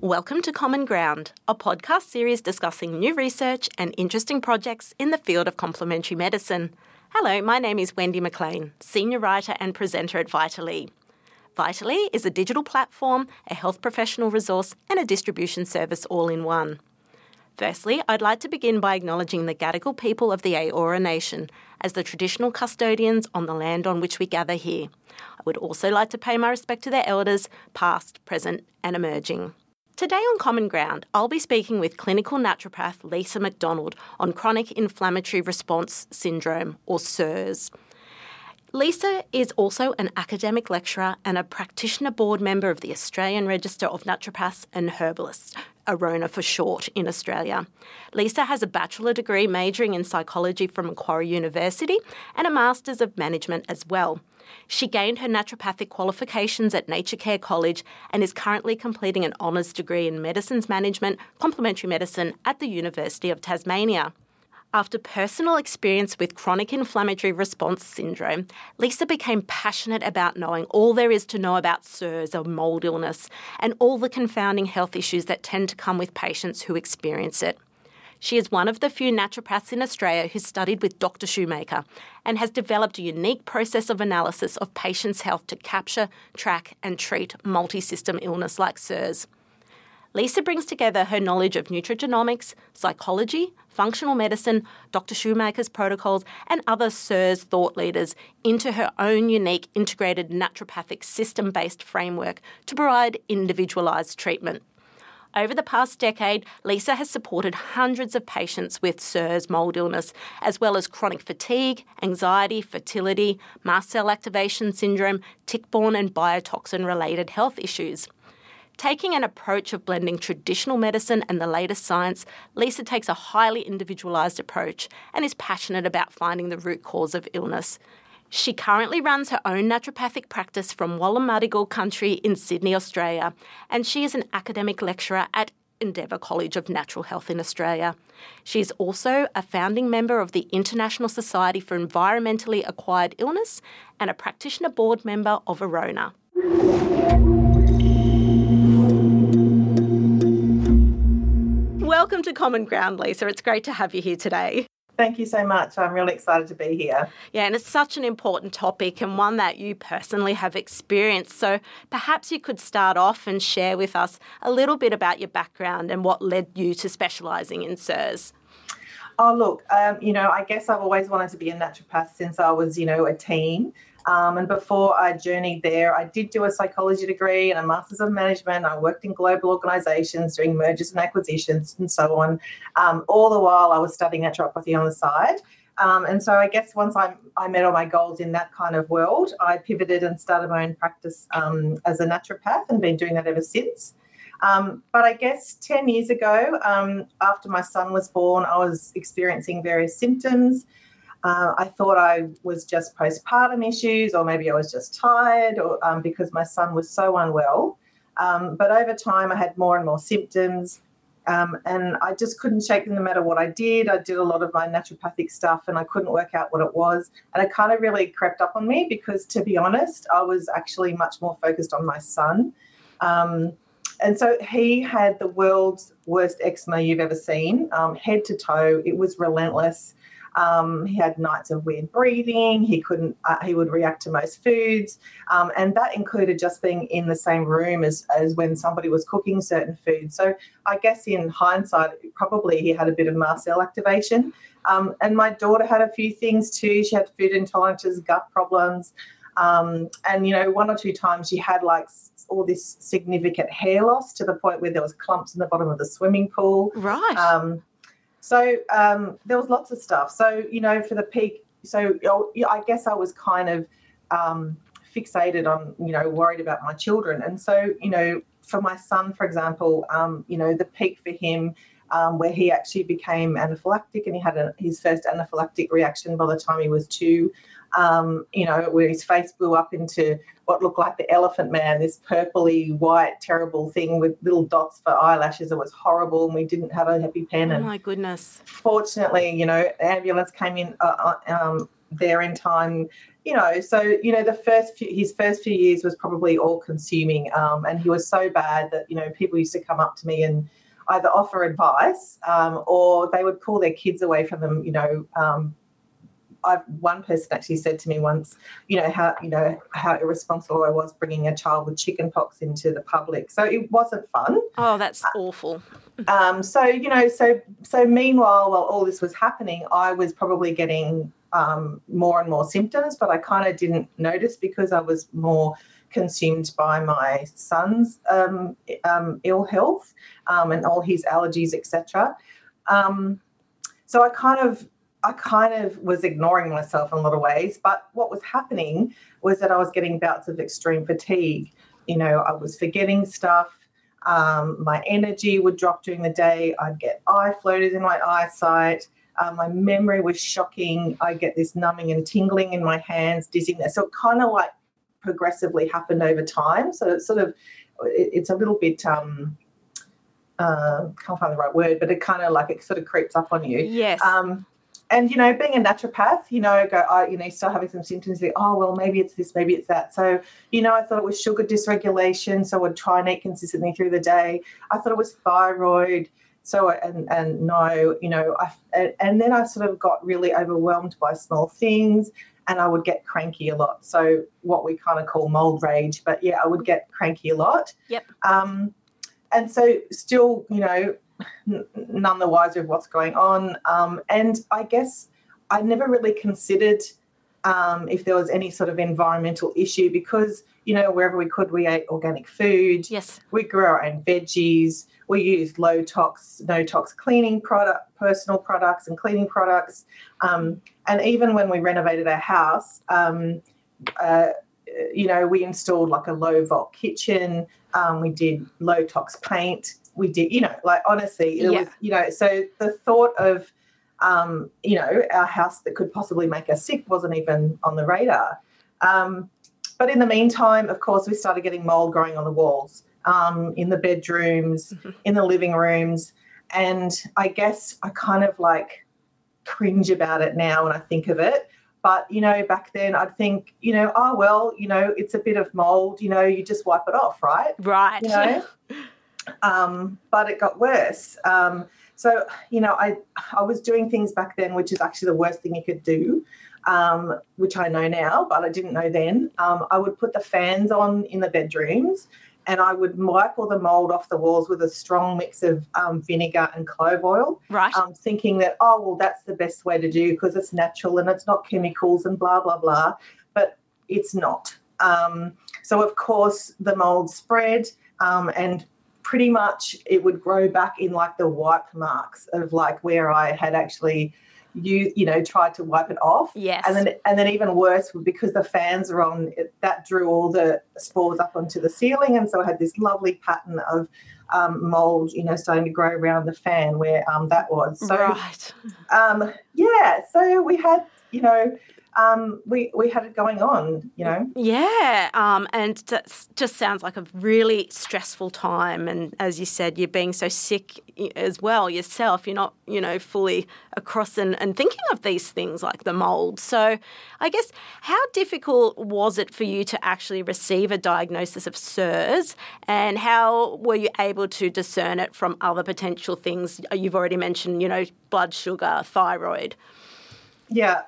Welcome to Common Ground, a podcast series discussing new research and interesting projects in the field of complementary medicine. Hello, my name is Wendy McLean, Senior Writer and Presenter at Vitally. Vitally is a digital platform, a health professional resource, and a distribution service all in one. Firstly, I'd like to begin by acknowledging the Gadigal people of the Eora Nation as the traditional custodians on the land on which we gather here. I would also like to pay my respect to their elders, past, present, and emerging. Today on Common Ground, I'll be speaking with clinical naturopath Lisa McDonald on chronic inflammatory response syndrome, or CIRS. Lisa is also an academic lecturer and a practitioner board member of the Australian Register of Naturopaths and Herbalists, ARONA for short, in Australia. Lisa has a bachelor degree majoring in psychology from Macquarie University and a master's of management as well. She gained her naturopathic qualifications at Nature Care College and is currently completing an honours degree in medicines management, complementary medicine at the University of Tasmania. After personal experience with chronic inflammatory response syndrome, Lisa became passionate about knowing all there is to know about CIRS or mould illness and all the confounding health issues that tend to come with patients who experience it. She is one of the few naturopaths in Australia who studied with Dr. Shoemaker and has developed a unique process of analysis of patients' health to capture, track, and treat multi system illness like CIRS. Lisa brings together her knowledge of nutrigenomics, psychology, functional medicine, Dr. Shoemaker's protocols, and other CIRS thought leaders into her own unique integrated naturopathic system based framework to provide individualised treatment. Over the past decade, Lisa has supported hundreds of patients with CIRS mould illness, as well as chronic fatigue, anxiety, fertility, mast cell activation syndrome, tick borne and biotoxin related health issues. Taking an approach of blending traditional medicine and the latest science, Lisa takes a highly individualised approach and is passionate about finding the root cause of illness. She currently runs her own naturopathic practice from Wallumattagal country in Sydney, Australia, and she is an academic lecturer at Endeavour College of Natural Health in Australia. She is also a founding member of the International Society for Environmentally Acquired Illness and a practitioner board member of ARONA. Welcome to Common Ground, Lisa. It's great to have you here today. Thank you so much. I'm really excited to be here. Yeah, and it's such an important topic and one that you personally have experienced. So perhaps you could start off and share with us a little bit about your background and what led you to specialising in CIRS. Oh, look, um, you know, I guess I've always wanted to be a naturopath since I was, you know, a teen. Um, and before I journeyed there, I did do a psychology degree and a master's of management. I worked in global organizations doing mergers and acquisitions and so on. Um, all the while, I was studying naturopathy on the side. Um, and so I guess once I, I met all my goals in that kind of world, I pivoted and started my own practice um, as a naturopath and been doing that ever since. Um, but I guess 10 years ago, um, after my son was born, I was experiencing various symptoms. Uh, I thought I was just postpartum issues, or maybe I was just tired, or um, because my son was so unwell. Um, but over time, I had more and more symptoms, um, and I just couldn't shake them no matter what I did. I did a lot of my naturopathic stuff, and I couldn't work out what it was. And it kind of really crept up on me because, to be honest, I was actually much more focused on my son. Um, and so he had the world's worst eczema you've ever seen, um, head to toe. It was relentless. Um, he had nights of weird breathing. He couldn't. Uh, he would react to most foods, um, and that included just being in the same room as as when somebody was cooking certain foods. So I guess in hindsight, probably he had a bit of mast cell activation. Um, and my daughter had a few things too. She had food intolerances, gut problems. Um, and you know, one or two times she had like all this significant hair loss to the point where there was clumps in the bottom of the swimming pool. Right. Um, so um, there was lots of stuff. So you know, for the peak, so I guess I was kind of um, fixated on you know worried about my children, and so you know, for my son, for example, um, you know, the peak for him. Um, where he actually became anaphylactic and he had a, his first anaphylactic reaction by the time he was two um, you know, where his face blew up into what looked like the elephant man, this purpley white, terrible thing with little dots for eyelashes. It was horrible, and we didn't have a EpiPen. Oh my goodness! Fortunately, you know, ambulance came in uh, uh, um, there in time. you know, so you know, the first few, his first few years was probably all consuming, um, and he was so bad that you know people used to come up to me and either offer advice um, or they would pull their kids away from them. You know, um, I've one person actually said to me once, you know how you know how irresponsible I was bringing a child with chickenpox into the public. So it wasn't fun. Oh, that's awful. Um, so you know, so so meanwhile, while all this was happening, I was probably getting um, more and more symptoms, but I kind of didn't notice because I was more consumed by my son's um, um, ill health um, and all his allergies, etc. Um, so I kind of I kind of was ignoring myself in a lot of ways. But what was happening was that I was getting bouts of extreme fatigue. You know, I was forgetting stuff. Um, my energy would drop during the day. I'd get eye floaters in my eyesight. Uh, my memory was shocking. I get this numbing and tingling in my hands, dizziness. So it kind of like progressively happened over time. So it's sort of, it, it's a little bit, um, uh, can't find the right word, but it kind of like it sort of creeps up on you. Yes. Um, and you know, being a naturopath, you know, go, I, you know, you start having some symptoms. Like, oh, well, maybe it's this, maybe it's that. So, you know, I thought it was sugar dysregulation, so I'd try and eat consistently through the day. I thought it was thyroid. So, and and no, you know, I and, and then I sort of got really overwhelmed by small things, and I would get cranky a lot. So, what we kind of call mold rage, but yeah, I would get cranky a lot. Yep. Um, and so, still, you know, none the wiser of what's going on. Um, and I guess I never really considered um, if there was any sort of environmental issue because, you know, wherever we could, we ate organic food. Yes. We grew our own veggies. We used low tox, no tox cleaning product, personal products and cleaning products. Um, and even when we renovated our house, um, uh, you know, we installed like a low VOC kitchen. Um, we did low tox paint we did, you know, like honestly, it yeah. was, you know, so the thought of, um, you know, our house that could possibly make us sick wasn't even on the radar. Um, but in the meantime, of course, we started getting mold growing on the walls, um, in the bedrooms, mm-hmm. in the living rooms. And I guess I kind of like cringe about it now when I think of it. But, you know, back then I'd think, you know, oh, well, you know, it's a bit of mold, you know, you just wipe it off, right? Right. You know? um, but it got worse. Um, so you know, I I was doing things back then, which is actually the worst thing you could do, um, which I know now, but I didn't know then. Um, I would put the fans on in the bedrooms, and I would wipe all the mold off the walls with a strong mix of um, vinegar and clove oil. Right. Um, thinking that oh well, that's the best way to do because it's natural and it's not chemicals and blah blah blah, but it's not. Um, so of course the mold spread. Um, and pretty much it would grow back in like the wipe marks of like where I had actually you you know tried to wipe it off. Yes. And then and then even worse because the fans are on it, that drew all the spores up onto the ceiling. And so I had this lovely pattern of um, mold you know starting to grow around the fan where um, that was. So right. um, yeah so we had you know um, we we had it going on, you know. Yeah, um, and that just sounds like a really stressful time. And as you said, you're being so sick as well yourself. You're not, you know, fully across and, and thinking of these things like the mold. So, I guess how difficult was it for you to actually receive a diagnosis of CIRS, and how were you able to discern it from other potential things you've already mentioned? You know, blood sugar, thyroid. Yeah,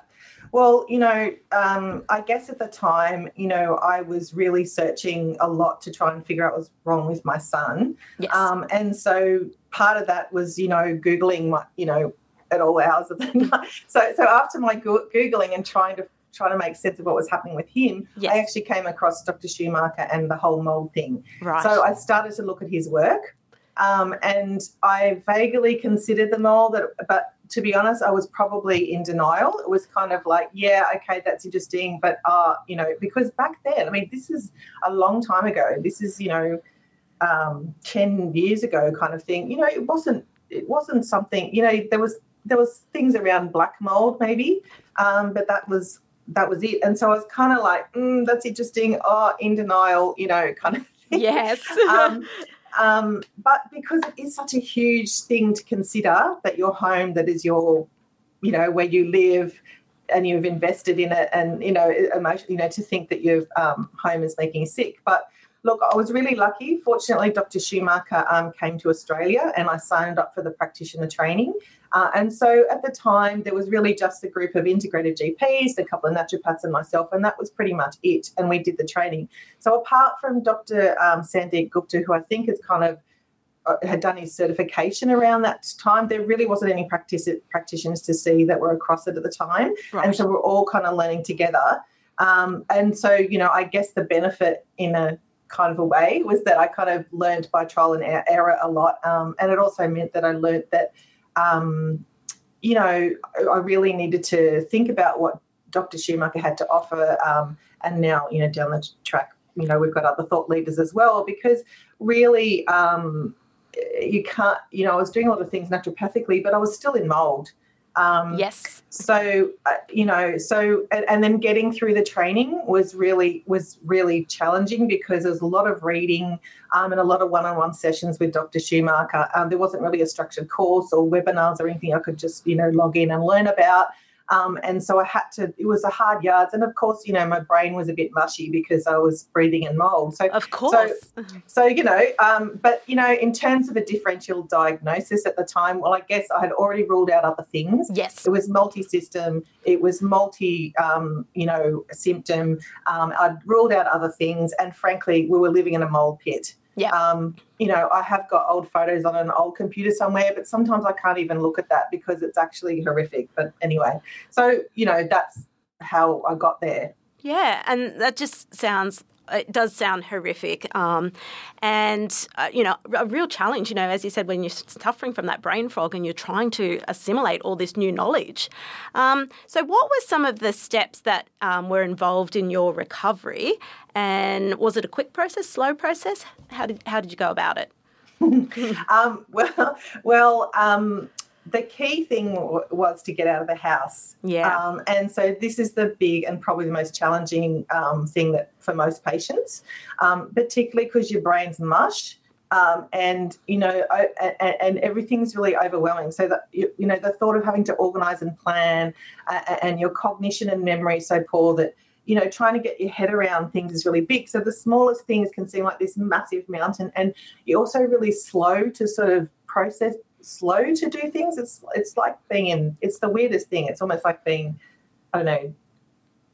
well, you know, um, I guess at the time, you know, I was really searching a lot to try and figure out what's wrong with my son. Yes. Um, and so part of that was, you know, Googling my, you know, at all hours of the night. So, so after my Googling and trying to trying to make sense of what was happening with him, yes. I actually came across Dr. Shoemaker and the whole mold thing. Right. So I started to look at his work. Um, and I vaguely considered the mold, that, but to be honest, I was probably in denial. It was kind of like, yeah, okay, that's interesting, but uh, you know, because back then, I mean, this is a long time ago. This is, you know, um, ten years ago, kind of thing. You know, it wasn't it wasn't something. You know, there was there was things around black mold maybe, um, but that was that was it. And so I was kind of like, mm, that's interesting. Oh, in denial, you know, kind of. Thing. Yes. um, um, but because it is such a huge thing to consider that your home, that is your, you know, where you live, and you've invested in it, and you know, emotion, you know, to think that your um, home is making you sick. But look, I was really lucky. Fortunately, Dr. Shoemaker um, came to Australia, and I signed up for the practitioner training. Uh, and so at the time, there was really just a group of integrated GPs, a couple of naturopaths, and myself, and that was pretty much it. And we did the training. So apart from Dr. Um, Sandeep Gupta, who I think is kind of uh, had done his certification around that time, there really wasn't any practice, practitioners to see that were across it at the time. Right. And so we're all kind of learning together. Um, and so, you know, I guess the benefit in a kind of a way was that I kind of learned by trial and error a lot. Um, and it also meant that I learned that, um, you know, I really needed to think about what Dr. Shoemaker had to offer. Um, and now, you know, down the track, you know, we've got other thought leaders as well, because really, um, you can't, you know, I was doing a lot of things naturopathically, but I was still in mold. Um, yes. So uh, you know, so and, and, then getting through the training was really was really challenging because there's a lot of reading um, and a lot of one-on-one sessions with Dr. Shoemaker. Um, there wasn't really a structured course or webinars or anything I could just you know log in and learn about. Um, and so I had to, it was a hard yards. And of course, you know, my brain was a bit mushy because I was breathing in mold. So, of course. So, so you know, um, but, you know, in terms of a differential diagnosis at the time, well, I guess I had already ruled out other things. Yes. It was multi system, it was multi, um, you know, symptom. Um, I'd ruled out other things. And frankly, we were living in a mold pit. Yeah. Um, you know, I have got old photos on an old computer somewhere, but sometimes I can't even look at that because it's actually horrific. But anyway, so, you know, that's how I got there. Yeah. And that just sounds it does sound horrific. Um, and, uh, you know, a real challenge, you know, as you said, when you're suffering from that brain fog and you're trying to assimilate all this new knowledge. Um, so, what were some of the steps that um, were involved in your recovery? And was it a quick process, slow process? How did, how did you go about it? Um, well, well, um, the key thing w- was to get out of the house. Yeah. Um, and so this is the big and probably the most challenging um, thing that for most patients, um, particularly because your brain's mush. Um, and you know, I, and, and, everything's really overwhelming. So that you, you, know, the thought of having to organise and plan, uh, and your cognition and memory so poor that you know trying to get your head around things is really big. So the smallest things can seem like this massive mountain, and you're also really slow to sort of process slow to do things. It's it's like being in. It's the weirdest thing. It's almost like being, I don't know,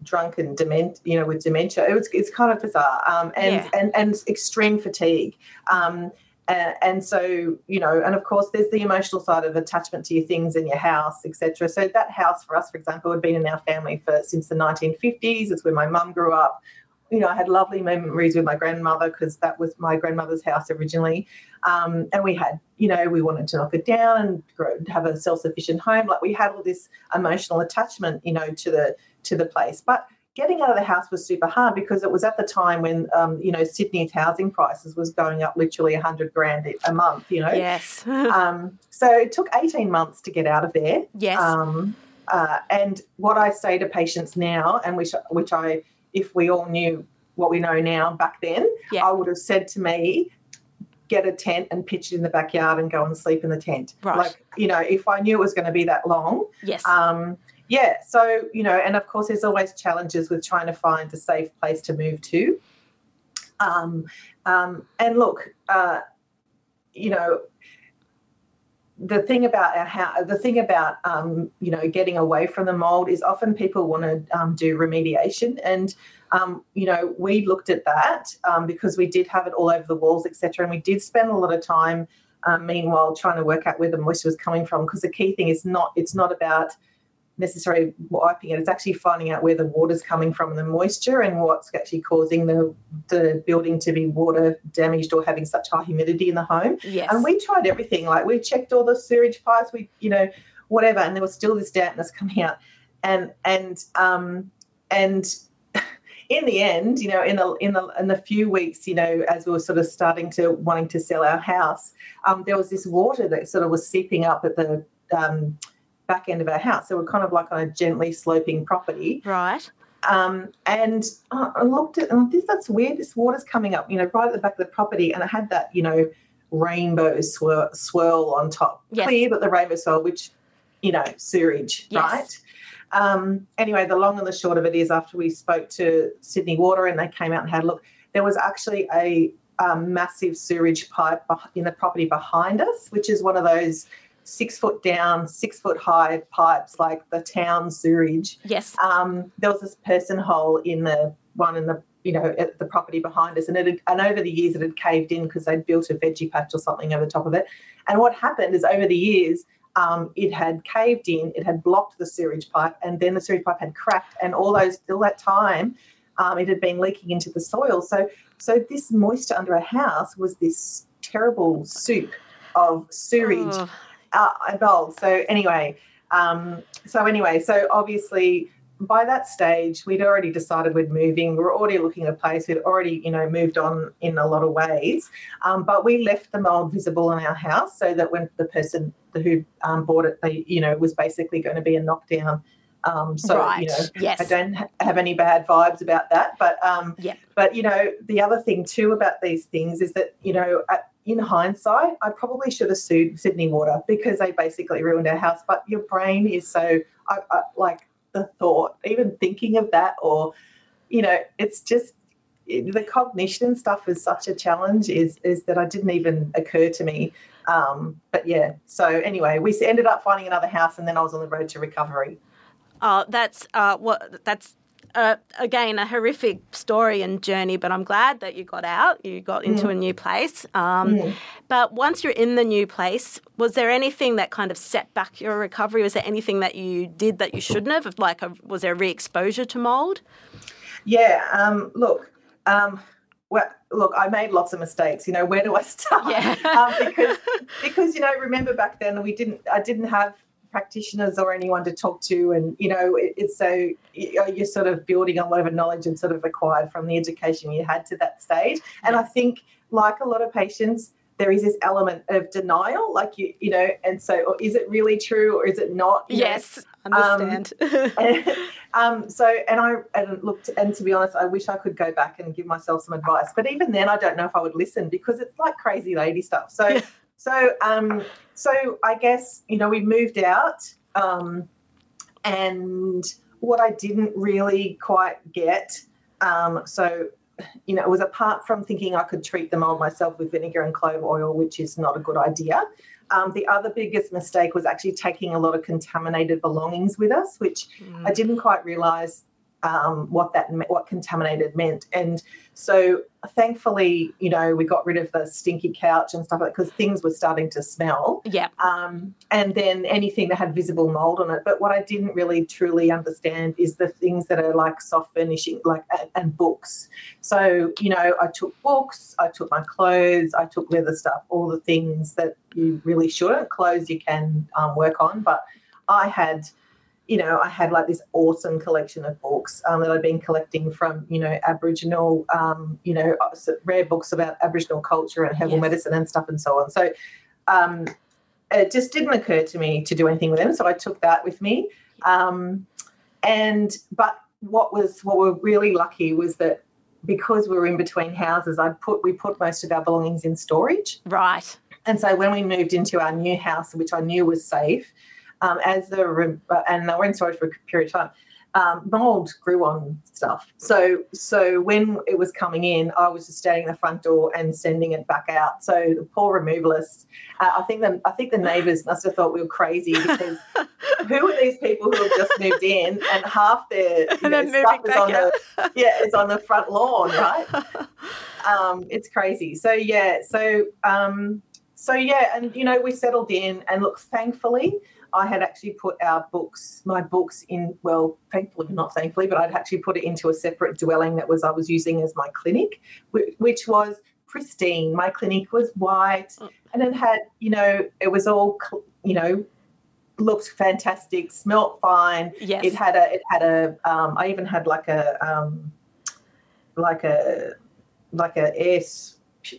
drunk and dement. You know, with dementia. It's it's kind of bizarre. Um, and yeah. and and extreme fatigue. Um, and, and, so you know, and of course, there's the emotional side of attachment to your things in your house, etc. So that house for us, for example, had been in our family for since the 1950s. It's where my mum grew up you know, I had lovely memories with my grandmother because that was my grandmother's house originally. Um, and we had, you know, we wanted to knock it down and grow, have a self-sufficient home. Like we had all this emotional attachment, you know, to the to the place. But getting out of the house was super hard because it was at the time when, um, you know, Sydney's housing prices was going up literally a hundred grand a month. You know. Yes. um, so it took eighteen months to get out of there. Yes. Um, uh, and what I say to patients now, and which which I if we all knew what we know now back then, yeah. I would have said to me, get a tent and pitch it in the backyard and go and sleep in the tent. Right. Like, you know, if I knew it was going to be that long. Yes. Um, yeah. So, you know, and of course, there's always challenges with trying to find a safe place to move to. Um, um, and look, uh, you know, the thing about house, the thing about um, you know getting away from the mold is often people want to um, do remediation, and um, you know we looked at that um, because we did have it all over the walls, etc. And we did spend a lot of time, um, meanwhile, trying to work out where the moisture was coming from. Because the key thing is not it's not about necessarily wiping it. It's actually finding out where the water's coming from and the moisture and what's actually causing the, the building to be water damaged or having such high humidity in the home. Yes. And we tried everything. Like we checked all the sewage pipes, we, you know, whatever, and there was still this dampness coming out. And and um and in the end, you know, in the in the in the few weeks, you know, as we were sort of starting to wanting to sell our house, um, there was this water that sort of was seeping up at the um, back end of our house. So we're kind of like on a gently sloping property. Right. Um, and I looked at and this that's weird. This water's coming up, you know, right at the back of the property, and it had that, you know, rainbow swirl, swirl on top, yes. clear, but the rainbow swirl, which, you know, sewage, yes. right? um, anyway, the long and the short of it is after we spoke to Sydney Water and they came out and had a look, there was actually a um, massive sewerage pipe in the property behind us, which is one of those six foot down, six foot high pipes like the town sewage. Yes. Um, there was this person hole in the one in the you know at the property behind us, and it had, and over the years it had caved in because they'd built a veggie patch or something over the top of it. And what happened is over the years. Um, it had caved in, it had blocked the sewage pipe, and then the sewage pipe had cracked, and all those all that time, um, it had been leaking into the soil. So, so this moisture under a house was this terrible soup of sewage oh uh, involved. So anyway, um, so anyway, so obviously by that stage we'd already decided we're moving. We were already looking at a place. We'd already you know moved on in a lot of ways, um, but we left the mold visible in our house so that when the person who um, bought it, they you know was basically going to be a knockdown. Um, so right. you know, yes. I don't have any bad vibes about that. But um, yeah. But you know, the other thing too about these things is that you know, at, in hindsight, I probably should have sued Sydney Water because they basically ruined our house. But your brain is so I, I, like the thought, even thinking of that, or you know, it's just the cognition stuff is such a challenge. Is is that I didn't even occur to me. Um, but yeah, so anyway, we ended up finding another house, and then I was on the road to recovery. Oh, that's uh, what that's uh, again, a horrific story and journey, but I'm glad that you got out. You got into mm. a new place. Um, mm. But once you're in the new place, was there anything that kind of set back your recovery? Was there anything that you did that you shouldn't have? Like, a, was there re-exposure to mold? Yeah. Um, look. Um, well, look, I made lots of mistakes. You know, where do I start? Yeah. um, because because you know, remember back then we didn't. I didn't have practitioners or anyone to talk to and you know it, it's so you're sort of building on whatever knowledge and sort of acquired from the education you had to that stage. And i think like a lot of patients there is this element of denial like you you know and so is it really true or is it not? Yes understand um, and, um, so and i and looked and to be honest i wish i could go back and give myself some advice but even then i don't know if i would listen because it's like crazy lady stuff. So so, um, so I guess you know we moved out, um, and what I didn't really quite get. Um, so, you know, it was apart from thinking I could treat them all myself with vinegar and clove oil, which is not a good idea. Um, the other biggest mistake was actually taking a lot of contaminated belongings with us, which mm. I didn't quite realize um, what that what contaminated meant. And so, thankfully, you know, we got rid of the stinky couch and stuff like because things were starting to smell. Yeah. Um, and then anything that had visible mold on it. But what I didn't really truly understand is the things that are like soft furnishing, like and books. So you know, I took books, I took my clothes, I took leather stuff, all the things that you really shouldn't. Clothes you can um, work on, but I had you know, I had like this awesome collection of books um, that I'd been collecting from, you know, Aboriginal, um, you know, uh, rare books about Aboriginal culture and herbal yes. medicine and stuff and so on. So um, it just didn't occur to me to do anything with them. So I took that with me. Um, and, but what was, what we're really lucky was that because we were in between houses, I put, we put most of our belongings in storage. Right. And so when we moved into our new house, which I knew was safe, um, as the uh, and they were in storage for a period of time. Um, mold grew on stuff. So so when it was coming in, I was just standing at the front door and sending it back out. So the poor removalists, uh, I think the I think the neighbours must have thought we were crazy because who are these people who have just moved in and half their you know, stuff is on out. the yeah it's on the front lawn, right? Um, it's crazy. So yeah, so um, so yeah, and you know we settled in and look, thankfully I had actually put our books, my books in, well, thankfully, not thankfully, but I'd actually put it into a separate dwelling that was I was using as my clinic, which was pristine. My clinic was white mm. and it had, you know, it was all, you know, looked fantastic, smelt fine. Yes. It had a, it had a, um, I even had like a, um, like a, like a air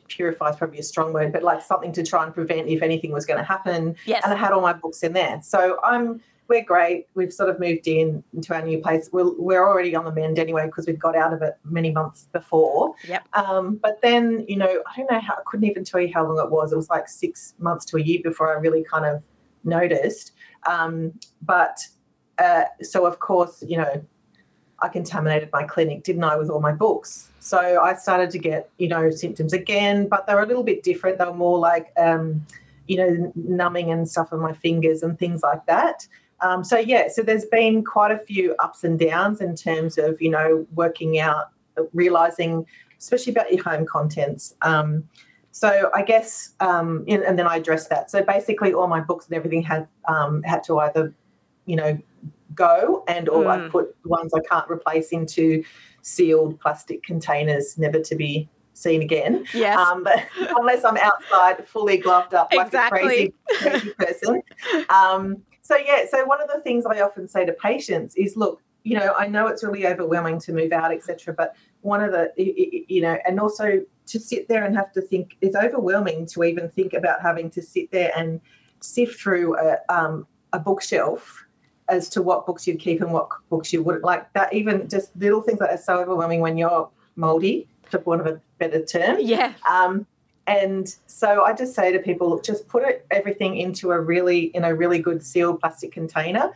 purify is probably a strong word, but like something to try and prevent if anything was going to happen. Yes. And I had all my books in there. So I'm we're great. We've sort of moved in into our new place. We're, we're already on the mend anyway because we'd got out of it many months before. Yep. Um, but then, you know, I don't know how, I couldn't even tell you how long it was. It was like six months to a year before I really kind of noticed. Um, but uh, so of course, you know, I contaminated my clinic, didn't I, with all my books? So I started to get, you know, symptoms again, but they were a little bit different. They were more like, um, you know, numbing and stuff on my fingers and things like that. Um, so yeah, so there's been quite a few ups and downs in terms of, you know, working out, realizing, especially about your home contents. Um, so I guess, um, and, and, then I addressed that. So basically, all my books and everything had um, had to either, you know, go and or mm. I've put ones I can't replace into sealed plastic containers, never to be seen again. Yes. Um, but unless I'm outside, fully gloved up like exactly. a crazy, crazy person. Um, so yeah, so one of the things I often say to patients is, look, you know, I know it's really overwhelming to move out, etc. But one of the, you know, and also to sit there and have to think, it's overwhelming to even think about having to sit there and sift through a, um, a bookshelf as to what books you'd keep and what books you wouldn't. Like that even just little things that are so overwhelming when you're moldy for want of a better term. Yeah. Um, and so i just say to people look just put it everything into a really in a really good sealed plastic container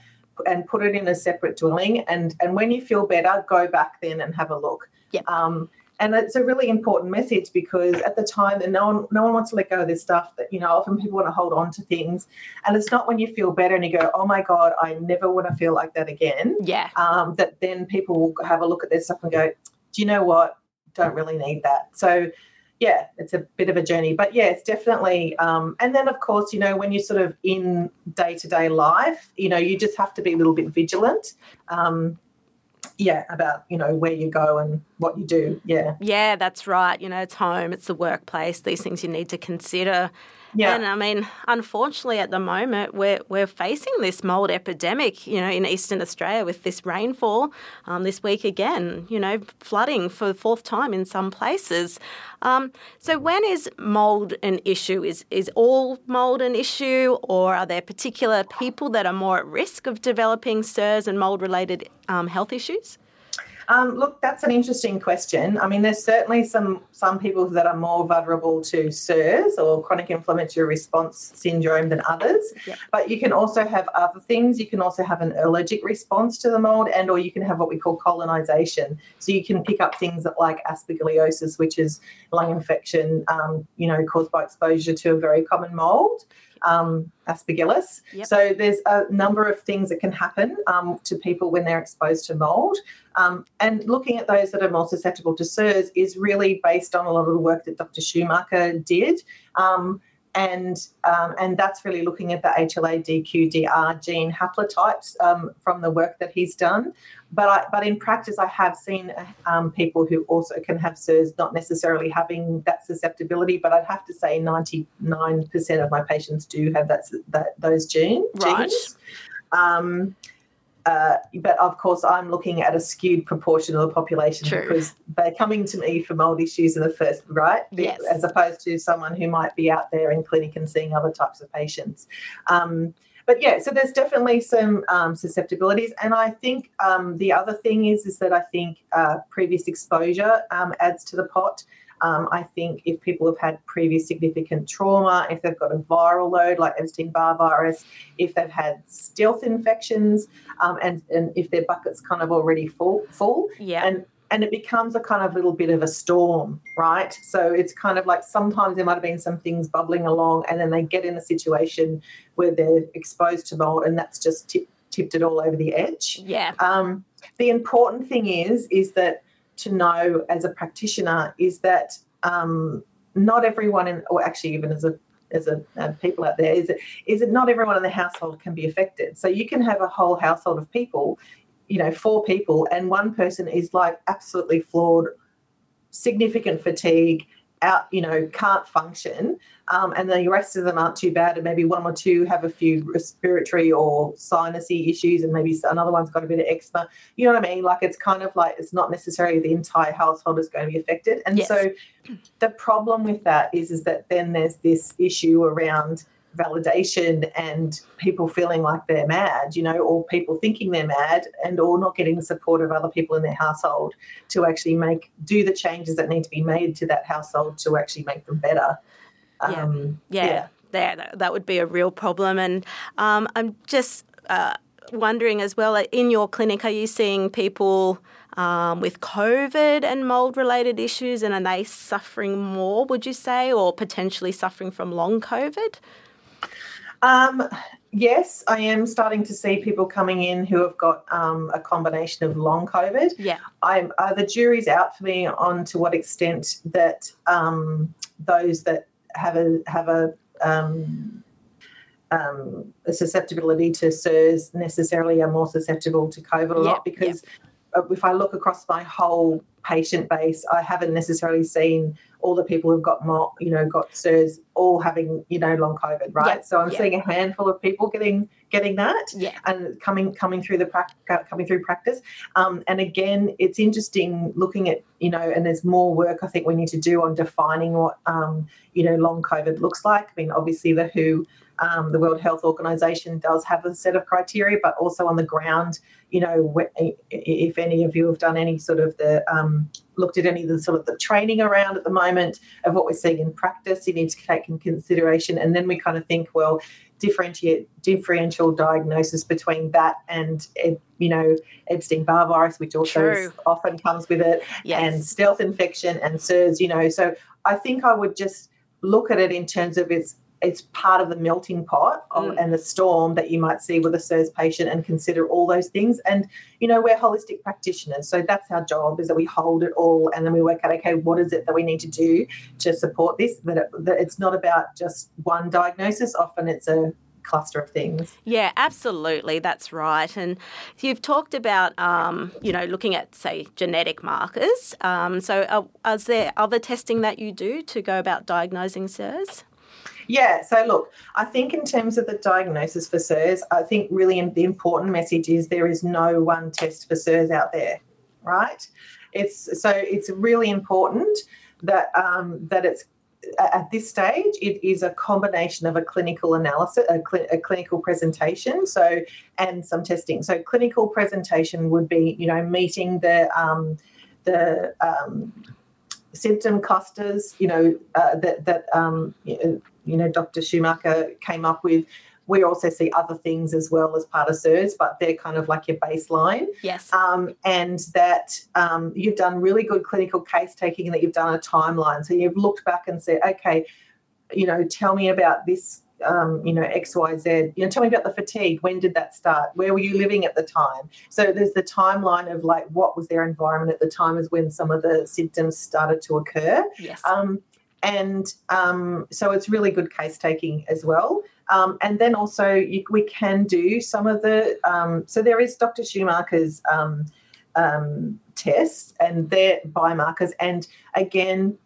and put it in a separate dwelling. And and when you feel better go back then and have a look. Yep. um, and it's a really important message because at the time and no one no one wants to let go of this stuff that you know often people want to hold on to things. And it's not when you feel better and you go oh my god i never want to feel like that again yeah. um, that then people will have a look at their stuff and go do you know what? Don't really need that. So yeah it's a bit of a journey. But yeah it's definitely um, and then of course you know when you're sort of in day-to-day life you know you just have to be a little bit vigilant um, yeah about you know where you go and what you do yeah. Yeah that's right you know it's home it's the workplace these things you need to consider yeah. And I mean, unfortunately, at the moment, we're, we're facing this mold epidemic, you know, in eastern Australia with this rainfall um, this week again, you know, flooding for the fourth time in some places. Um, so, when is mold an issue? Is, is all mold an issue, or are there particular people that are more at risk of developing CIRS and mold related um, health issues? Um, look, that's an interesting question. I mean, there's certainly some some people that are more vulnerable to CIRS or chronic inflammatory response syndrome than others. Yep. But you can also have other things. You can also have an allergic response to the mold, and or you can have what we call colonization. So you can pick up things like aspergillosis, which is lung infection, um, you know, caused by exposure to a very common mold um, aspergillus. Yep. So there's a number of things that can happen um, to people when they're exposed to mold. Um, and looking at those that are more susceptible to CIRS is really based on a lot of the work that Dr. Shoemaker did. Um, and um, and that's really looking at the HLA-DQ-DR gene haplotypes um, from the work that he's done. But I, but in practice, I have seen um, people who also can have CIRS not necessarily having that susceptibility. But I'd have to say, ninety nine percent of my patients do have that, that those gene, right. genes. Uh, but of course, I'm looking at a skewed proportion of the population True. because they're coming to me for mold issues in the first, right? Yes. As opposed to someone who might be out there in clinic and seeing other types of patients. Um, but yeah, so there's definitely some um, susceptibilities, and I think um, the other thing is is that I think uh, previous exposure um, adds to the pot. Um, I think if people have had previous significant trauma, if they've got a viral load like Epstein Barr virus, if they've had stealth infections, um, and, and if their bucket's kind of already full, full yeah. and and it becomes a kind of little bit of a storm, right? So it's kind of like sometimes there might have been some things bubbling along, and then they get in a situation where they're exposed to mold, and that's just tip, tipped it all over the edge. Yeah. Um, the important thing is is that to know as a practitioner is that um, not everyone in, or actually even as a as a uh, people out there is it is it not everyone in the household can be affected? So you can have a whole household of people you know four people and one person is like absolutely flawed significant fatigue out, you know, can't function, um, and the rest of them aren't too bad, and maybe one or two have a few respiratory or sinusy issues, and maybe another one's got a bit of eczema. You know what I mean? Like it's kind of like it's not necessarily the entire household is going to be affected, and yes. so the problem with that is is that then there's this issue around validation and people feeling like they're mad, you know, or people thinking they're mad and or not getting the support of other people in their household to actually make do the changes that need to be made to that household to actually make them better. Um, yeah. yeah. yeah. That, that would be a real problem. And um, I'm just uh, wondering as well, in your clinic, are you seeing people um, with COVID and mold related issues, and are they suffering more, would you say, or potentially suffering from long COVID? Um, yes, I am starting to see people coming in who have got um, a combination of long COVID. Yeah, I'm uh, the jury's out for me on to what extent that um, those that have a have a um, um, a susceptibility to CIRS necessarily are more susceptible to COVID or not because if I look across my whole patient base, I haven't necessarily seen all the people who've got more, you know, got CIRS all having, you know, long COVID, right? Yeah, so I'm yeah. seeing a handful of people getting getting that, yeah. and coming coming through the coming through practice. Um, and again, it's interesting looking at, you know, and there's more work I think we need to do on defining what, um, you know, long COVID looks like. I mean, obviously the WHO um, the World Health Organization does have a set of criteria, but also on the ground, you know, if any of you have done any sort of the um, looked at any of the sort of the training around at the moment of what we're seeing in practice, you need to take in consideration, and then we kind of think, well, differentiate differential diagnosis between that and you know Epstein Barr virus, which also often comes with it, yes. and stealth infection and CIRS. You know, so I think I would just look at it in terms of its it's part of the melting pot of, mm. and the storm that you might see with a CIRS patient and consider all those things. And, you know, we're holistic practitioners. So that's our job is that we hold it all and then we work out, okay, what is it that we need to do to support this? That, it, that it's not about just one diagnosis. Often it's a cluster of things. Yeah, absolutely. That's right. And you've talked about, um, you know, looking at, say, genetic markers. Um, so, are, is there other testing that you do to go about diagnosing CIRS? Yeah, so look, I think in terms of the diagnosis for CIRS, I think really the important message is there is no one test for CIRS out there, right? It's so it's really important that um, that it's at this stage it is a combination of a clinical analysis a, cl- a, clinical presentation so and some testing so clinical presentation would be you know meeting the um, the um, symptom clusters you know uh, that that um, you know Dr. Shoemaker came up with. We also see other things as well as part of CIRS, but they're kind of like your baseline. Yes. Um, and that um, you've done really good clinical case taking and that you've done a timeline. So you've looked back and said, okay, you know, tell me about this um, you know, X, Y, Z. You know, tell me about the fatigue. When did that start? Where were you living at the time? So there's the timeline of like what was their environment at the time is when some of the symptoms started to occur. Yes. Um, and um, so it's really good case taking as well. Um, and then also you, we can do some of the um, so there is Dr. Shoemaker's um, um, tests and their biomarkers, and again.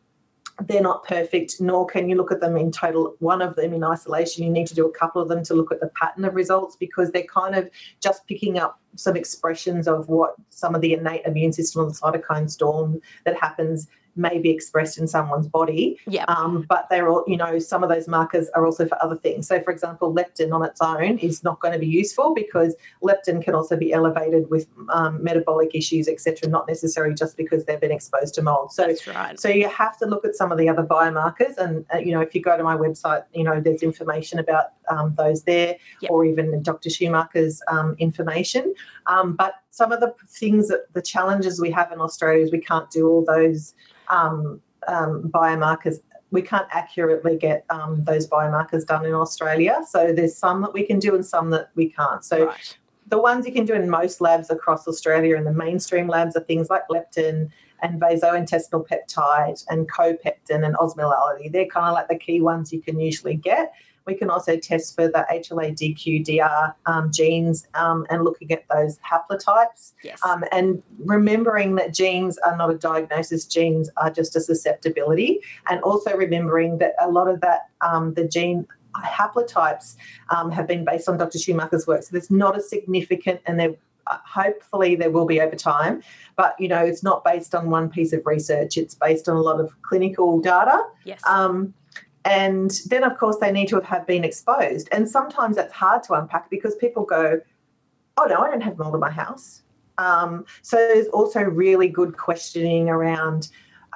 They're not perfect, nor can you look at them in total, one of them in isolation. You need to do a couple of them to look at the pattern of results because they're kind of just picking up some expressions of what some of the innate immune system the cytokine storm that happens may be expressed in someone's body. Yeah. Um, but they're all, you know, some of those markers are also for other things. So, for example, leptin on its own is not going to be useful because leptin can also be elevated with um, metabolic issues, etc. Not necessarily just because they've been exposed to mold. So, That's right. So you have to look at some of the other biomarkers, and uh, you know, if you go to my website, you know, there's information about um, those there, yep. or even Dr. Shoemaker's um, information. Um, but some of the things that the challenges we have in Australia is we can't do all those um, um, biomarkers. We can't accurately get um, those biomarkers done in Australia. So there's some that we can do and some that we can't. So right. the ones you can do in most labs across Australia and the mainstream labs are things like leptin and vasointestinal peptide and copeptin and osmolality. They're kind of like the key ones you can usually get. We can also test for the HLA-DQ-DR um, genes um, and looking at those haplotypes. Yes. Um, and remembering that genes are not a diagnosis, genes are just a susceptibility. And also remembering that a lot of that, um, the gene haplotypes um, have been based on Dr. Shoemaker's work. So there's not a significant, and there uh, hopefully there will be over time but you know it's not based on one piece of research it's based on a lot of clinical data yes um, and then, of course, they need to have been exposed. And sometimes that's hard to unpack because people go, oh, no, I don't have mold in my house. Um, so there's also really good questioning around,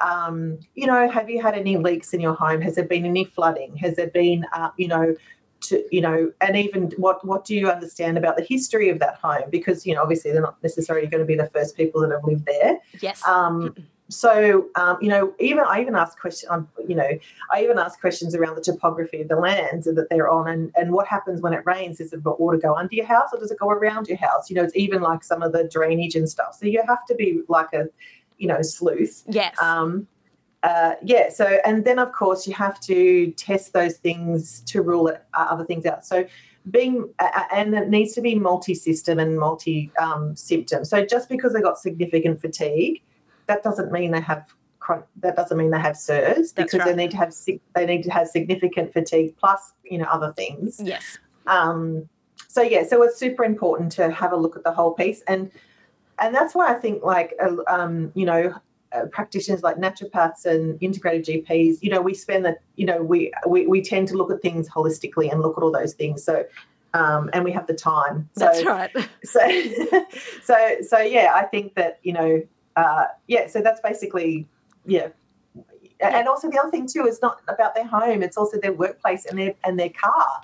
um, you know, have you had any leaks in your home? Has there been any flooding? Has there been, uh, you know, to you know and even what what do you understand about the history of that home because you know obviously they're not necessarily going to be the first people that have lived there yes um, so um, you know even i even ask questions um, you know i even ask questions around the topography of the lands that they're on and and what happens when it rains? Does the water go under your house or does it go around your house? You know it's even like some of the drainage and stuff. So you have to be like a you know sleuth. Yes. Um, uh, yeah, so and then of course you have to test those things to rule it, uh, other things out. So being uh, and it needs to be multi-system and multi-symptom. Um, so just because they got significant fatigue, that doesn't mean they have that doesn't mean they have CIRS because right. they need to have they need to have significant fatigue plus you know other things. Yes. Um, so yeah, so it's super important to have a look at the whole piece and and that's why I think like um, you know uh, practitioners like naturopaths and integrated GPs, you know, we spend that, you know, we, we we tend to look at things holistically and look at all those things. So, um, and we have the time. So, That's right. So, so, so yeah, I think that you know, uh, yeah. So that's basically, yeah. And also the other thing too is not about their home; it's also their workplace and their and their car.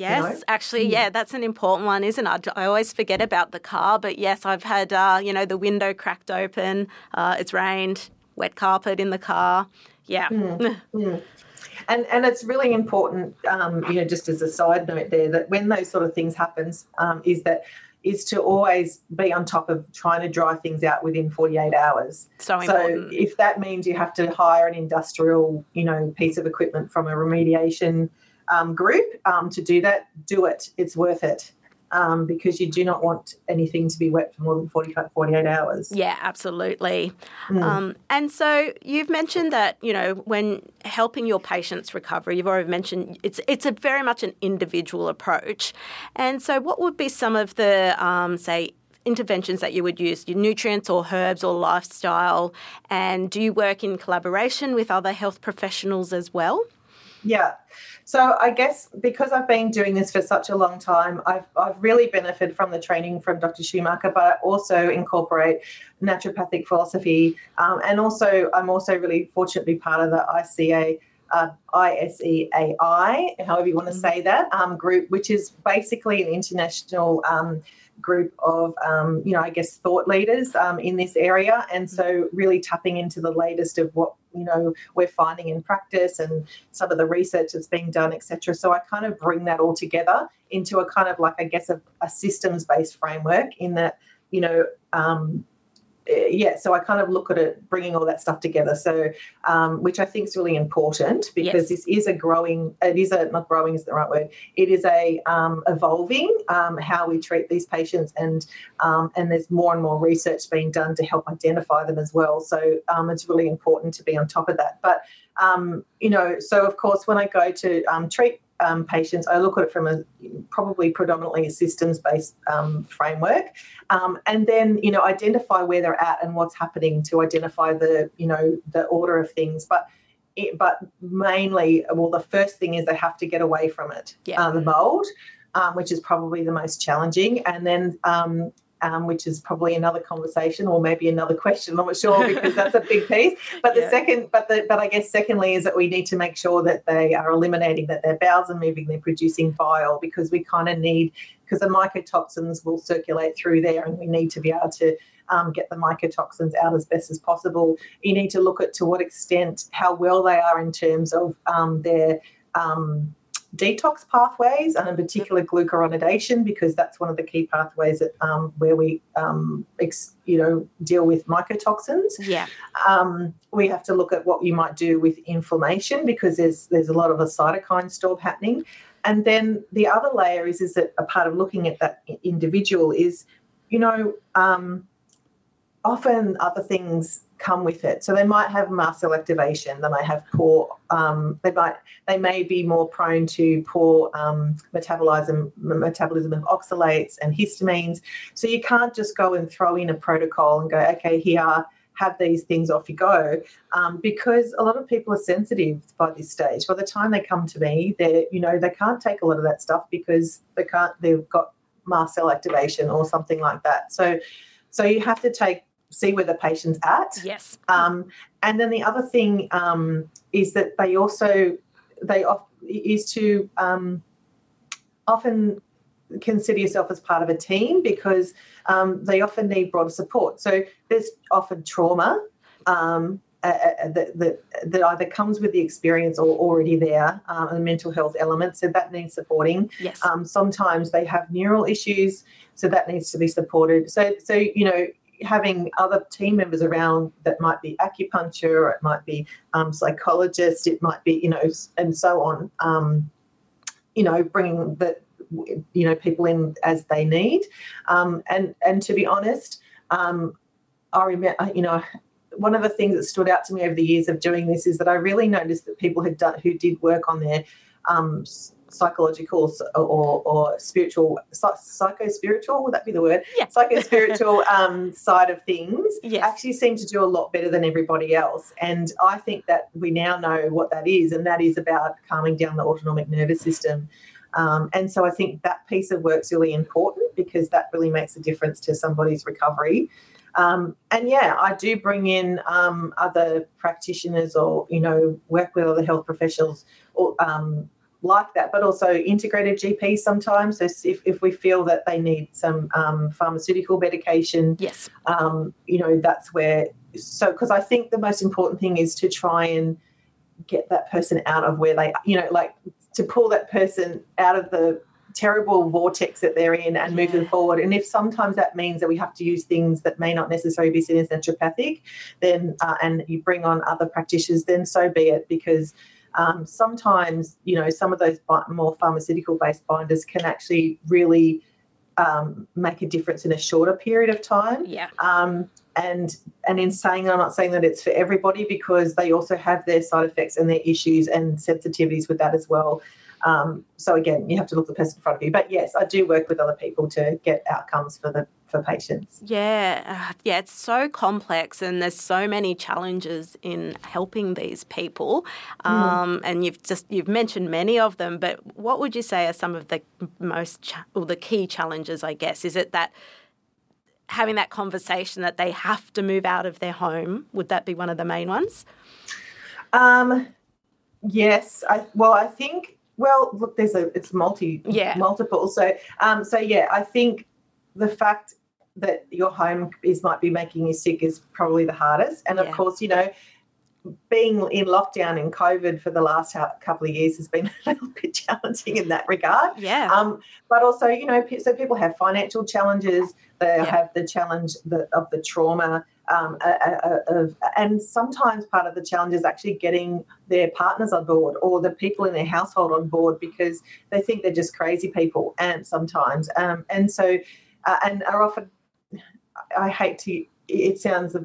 Yes, you know? actually, mm. yeah, that's an important one, isn't it? I always forget about the car, but yes, I've had, uh, you know, the window cracked open, uh, it's rained, wet carpet in the car. Yeah. Mm. mm. And, and it's really important, um, you know, just as a side note there, that when those sort of things happens, um, is that is to always be on top of trying to dry things out within 48 hours. So, so if that means you have to hire an industrial, you know, piece of equipment from a remediation um, group um, to do that, do it. It's worth it. Um, because you do not want anything to be wet for more than 45, 48 hours. Yeah, absolutely. Mm. Um, and so you've mentioned that, you know, when helping your patients recover, you've already mentioned it's, it's a very much an individual approach. And so what would be some of the, um, say, interventions that you would use, your nutrients or herbs or lifestyle? And do you work in collaboration with other health professionals as well? Yeah. So I guess because I've been doing this for such a long time, I've, I've really benefited from the training from Dr. Shoemaker, but I also incorporate naturopathic philosophy. Um, and also, I'm also really fortunately part of the ICA. Uh, ISEAI, however you want to mm-hmm. say that, um, group, which is basically an international um, group of, um, you know, I guess thought leaders um, in this area. And so really tapping into the latest of what, you know, we're finding in practice and some of the research that's being done, etc. So I kind of bring that all together into a kind of like, I guess, a, a systems based framework in that, you know, um, yeah, so I kind of look at it, bringing all that stuff together. So, um, which I think is really important because yes. this is a growing, it is a, not growing is the right word, it is a um, evolving um, how we treat these patients and, um, and there's more and more research being done to help identify them as well. So um, it's really important to be on top of that. But, um, you know, so of course, when I go to treat um, patients, I look at it from a probably predominantly a systems based um, framework, um, and then you know identify where they're at and what's happening to identify the you know the order of things. But it, but mainly, well, the first thing is they have to get away from it, yeah. uh, the mold. Um, which is probably the most challenging. And then um, which is probably another conversation or maybe another question. I'm not sure because that's a big piece. But the yeah. second, but the, but I guess secondly is that we need to make sure that they are eliminating that their bowels are moving, they're producing bile because we kind of need because the mycotoxins will circulate through there, and we need to be able to um, get the mycotoxins out as best as possible. You need to look at to what extent how well they are in terms of um, their um, detox pathways and in particular glucuronidation because that's one of the key pathways that um, where we um, ex, you know deal with mycotoxins. Yeah. Um, we have to look at what you might do with inflammation because there's there's a lot of a cytokine storm happening. And then the other layer is is that a part of looking at that individual is you know um, often other things come with it. So they might have mast cell activation. They might have poor. Um, they might. They may be more prone to poor um, metabolism metabolism of oxalates and histamines. So you can't just go and throw in a protocol and go, okay, here. Have these things off you go, um, because a lot of people are sensitive by this stage. By the time they come to me, they you know they can't take a lot of that stuff because they can't. They've got mast cell activation or something like that. So, so you have to take see where the patient's at. Yes. Um, and then the other thing um, is that they also they off, is to um, often consider yourself as part of a team because um, they often need broader support. So there's often trauma um, uh, that, that, that either comes with the experience or already there, um, and mental health element. So that needs supporting. Yes. Um, sometimes they have neural issues, so that needs to be supported. So, so you know, having other team members around that might be acupuncture, or it might be um, psychologist, it might be you know, and so on. Um, you know, bringing the you know people in as they need, um, and and to be honest, um, I remember you know one of the things that stood out to me over the years of doing this is that I really noticed that people had done who did work on their um, psychological or, or spiritual, psycho spiritual, would that be the word? Yeah. Psycho spiritual um, side of things yes. actually seem to do a lot better than everybody else. And I think that we now know what that is, and that is about calming down the autonomic nervous system. Um, and so I think that piece of work's really important because that really makes a difference to somebody's recovery. Um, and yeah, I do bring in um, other practitioners or, you know, work with other health professionals or, um, like that, but also integrated GPs sometimes. So if, if we feel that they need some um, pharmaceutical medication, yes, um, you know, that's where. So because I think the most important thing is to try and get that person out of where they, you know, like to pull that person out of the terrible vortex that they're in and yeah. move them forward. And if sometimes that means that we have to use things that may not necessarily be seen as naturopathic, then uh, and you bring on other practitioners, then so be it. Because um, sometimes you know some of those more pharmaceutical based binders can actually really um, make a difference in a shorter period of time. Yeah. Um, and and in saying I'm not saying that it's for everybody because they also have their side effects and their issues and sensitivities with that as well. Um, so again, you have to look the person in front of you. But yes, I do work with other people to get outcomes for the for patients. Yeah, uh, yeah, it's so complex, and there's so many challenges in helping these people. Mm. Um, and you've just you've mentioned many of them, but what would you say are some of the most cha- or the key challenges? I guess is it that having that conversation that they have to move out of their home. Would that be one of the main ones? Um, yes. I, well, I think well, look, there's a it's multi yeah. multiple. So um, so yeah, I think the fact that your home is might be making you sick is probably the hardest. And yeah. of course, you know, being in lockdown in COVID for the last couple of years has been a little bit challenging in that regard. Yeah. Um, but also, you know, so people have financial challenges. They yeah. have the challenge of the trauma um, of, and sometimes part of the challenge is actually getting their partners on board or the people in their household on board because they think they're just crazy people and sometimes um, and so uh, and are often i hate to it sounds a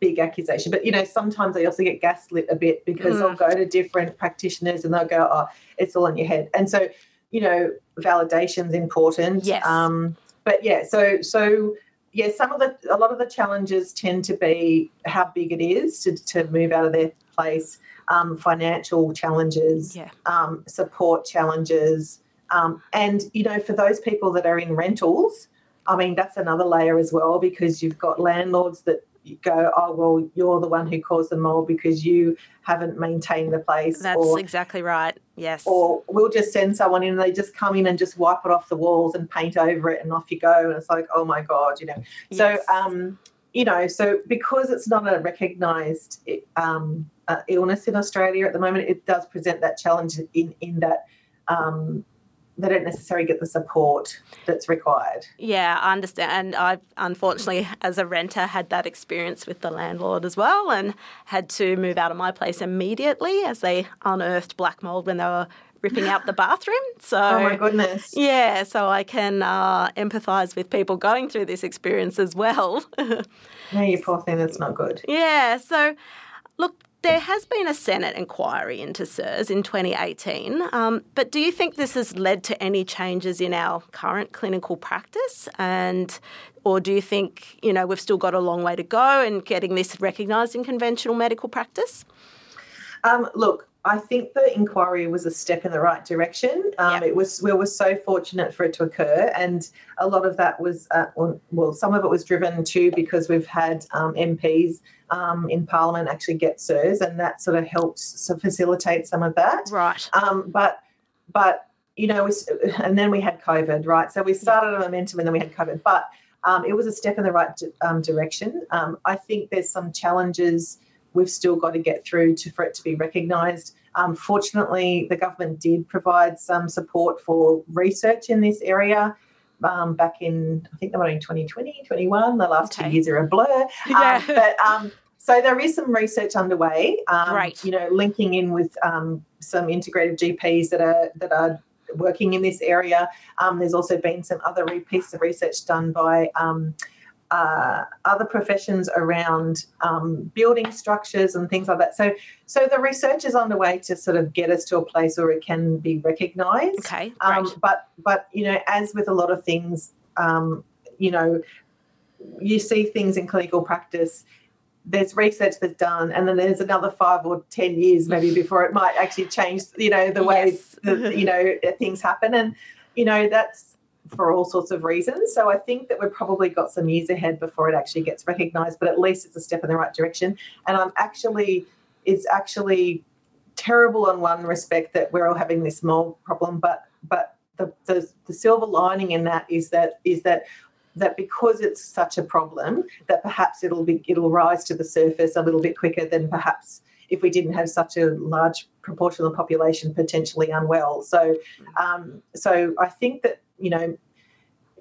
big accusation but you know sometimes they also get gaslit a bit because mm. they'll go to different practitioners and they'll go oh it's all in your head and so you know validation's important yes. um but yeah so so yeah, some of the a lot of the challenges tend to be how big it is to, to move out of their place, um, financial challenges, yeah. um, support challenges, um, and you know for those people that are in rentals, I mean that's another layer as well because you've got landlords that go, oh well, you're the one who caused the mold because you haven't maintained the place. That's or, exactly right. Yes. Or we'll just send someone in and they just come in and just wipe it off the walls and paint over it and off you go. And it's like, oh my god, you know. Yes. So um, you know, so because it's not a recognised um, uh, illness in Australia at the moment, it does present that challenge in in that. Um, they don't necessarily get the support that's required. Yeah, I understand. And I've unfortunately, as a renter, had that experience with the landlord as well and had to move out of my place immediately as they unearthed black mold when they were ripping out the bathroom. So, oh my goodness. Yeah, so I can uh, empathise with people going through this experience as well. no, you poor thing, that's not good. Yeah, so look, there has been a Senate inquiry into CIRS in 2018, um, but do you think this has led to any changes in our current clinical practice? And or do you think you know we've still got a long way to go in getting this recognised in conventional medical practice? Um, look, I think the inquiry was a step in the right direction. Um. It was we were so fortunate for it to occur, and a lot of that was uh, well, some of it was driven too because we've had um, MPs um, in Parliament actually get CIRS, and that sort of helps to facilitate some of that. Right. Um, but but you know, we, and then we had COVID, right? So we started a momentum and then we had COVID, but um, it was a step in the right um, direction. Um, I think there's some challenges we've still got to get through to for it to be recognised. Um, fortunately, the government did provide some support for research in this area. Um, back in, I think they were in 2020, 21. The last okay. two years are a blur. Yeah. Um, but so there is some research underway. right. You know, linking in with some integrative GPs that are that are working in this area. Um, there's also been some other pieces of research done by um, uh, other professions around um, building structures and things like that. So, so the research is underway to sort of get us to a place where it can be recognised. Okay, um, but but you know, as with a lot of things, um, you know, you see things in clinical practice there's research that's done and then there's another five or ten years maybe before it might actually change you know the way yes. that, you know things happen and you know that's for all sorts of reasons. So i think that we've probably got some years ahead before it actually gets recognized but at least it's a step in the right direction. And i'm actually it's actually terrible in one respect that we're all having this mold problem but but the, the, the silver lining in that is that is that that because it's such a problem that perhaps it'll be it'll rise to the surface a little bit quicker than perhaps if we didn't have such a large proportion of the population potentially unwell. So, um, so I think that you know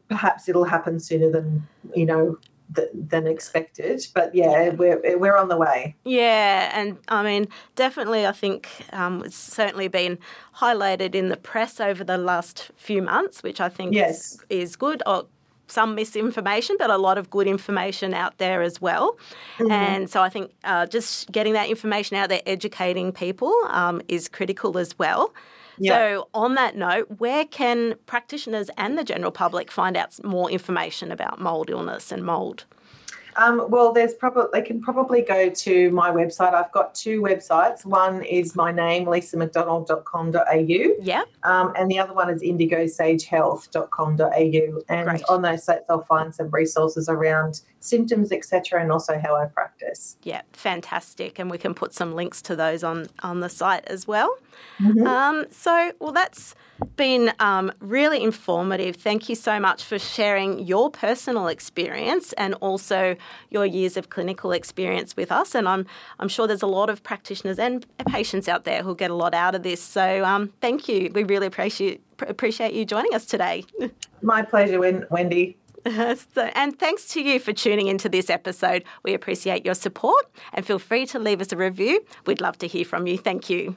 perhaps it'll happen sooner than you know than expected. But yeah, we're we're on the way. Yeah, and I mean, definitely, I think um, it's certainly been highlighted in the press over the last few months, which I think yes. is, is good. Or some misinformation, but a lot of good information out there as well. Mm-hmm. And so I think uh, just getting that information out there, educating people um, is critical as well. Yeah. So, on that note, where can practitioners and the general public find out more information about mold illness and mold? Um, well, there's probably they can probably go to my website. I've got two websites. One is my name, lisamcdonald.com.au. Yeah. Um, and the other one is indigosagehealth.com.au. And Great. on those sites, they'll find some resources around symptoms, etc., and also how I practice. Yeah, fantastic. And we can put some links to those on on the site as well. Mm-hmm. Um, so, well, that's been um, really informative. Thank you so much for sharing your personal experience and also your years of clinical experience with us. And I'm I'm sure there's a lot of practitioners and patients out there who'll get a lot out of this. So, um, thank you. We really appreciate appreciate you joining us today. My pleasure, Wendy. So, and thanks to you for tuning into this episode. We appreciate your support and feel free to leave us a review. We'd love to hear from you. Thank you.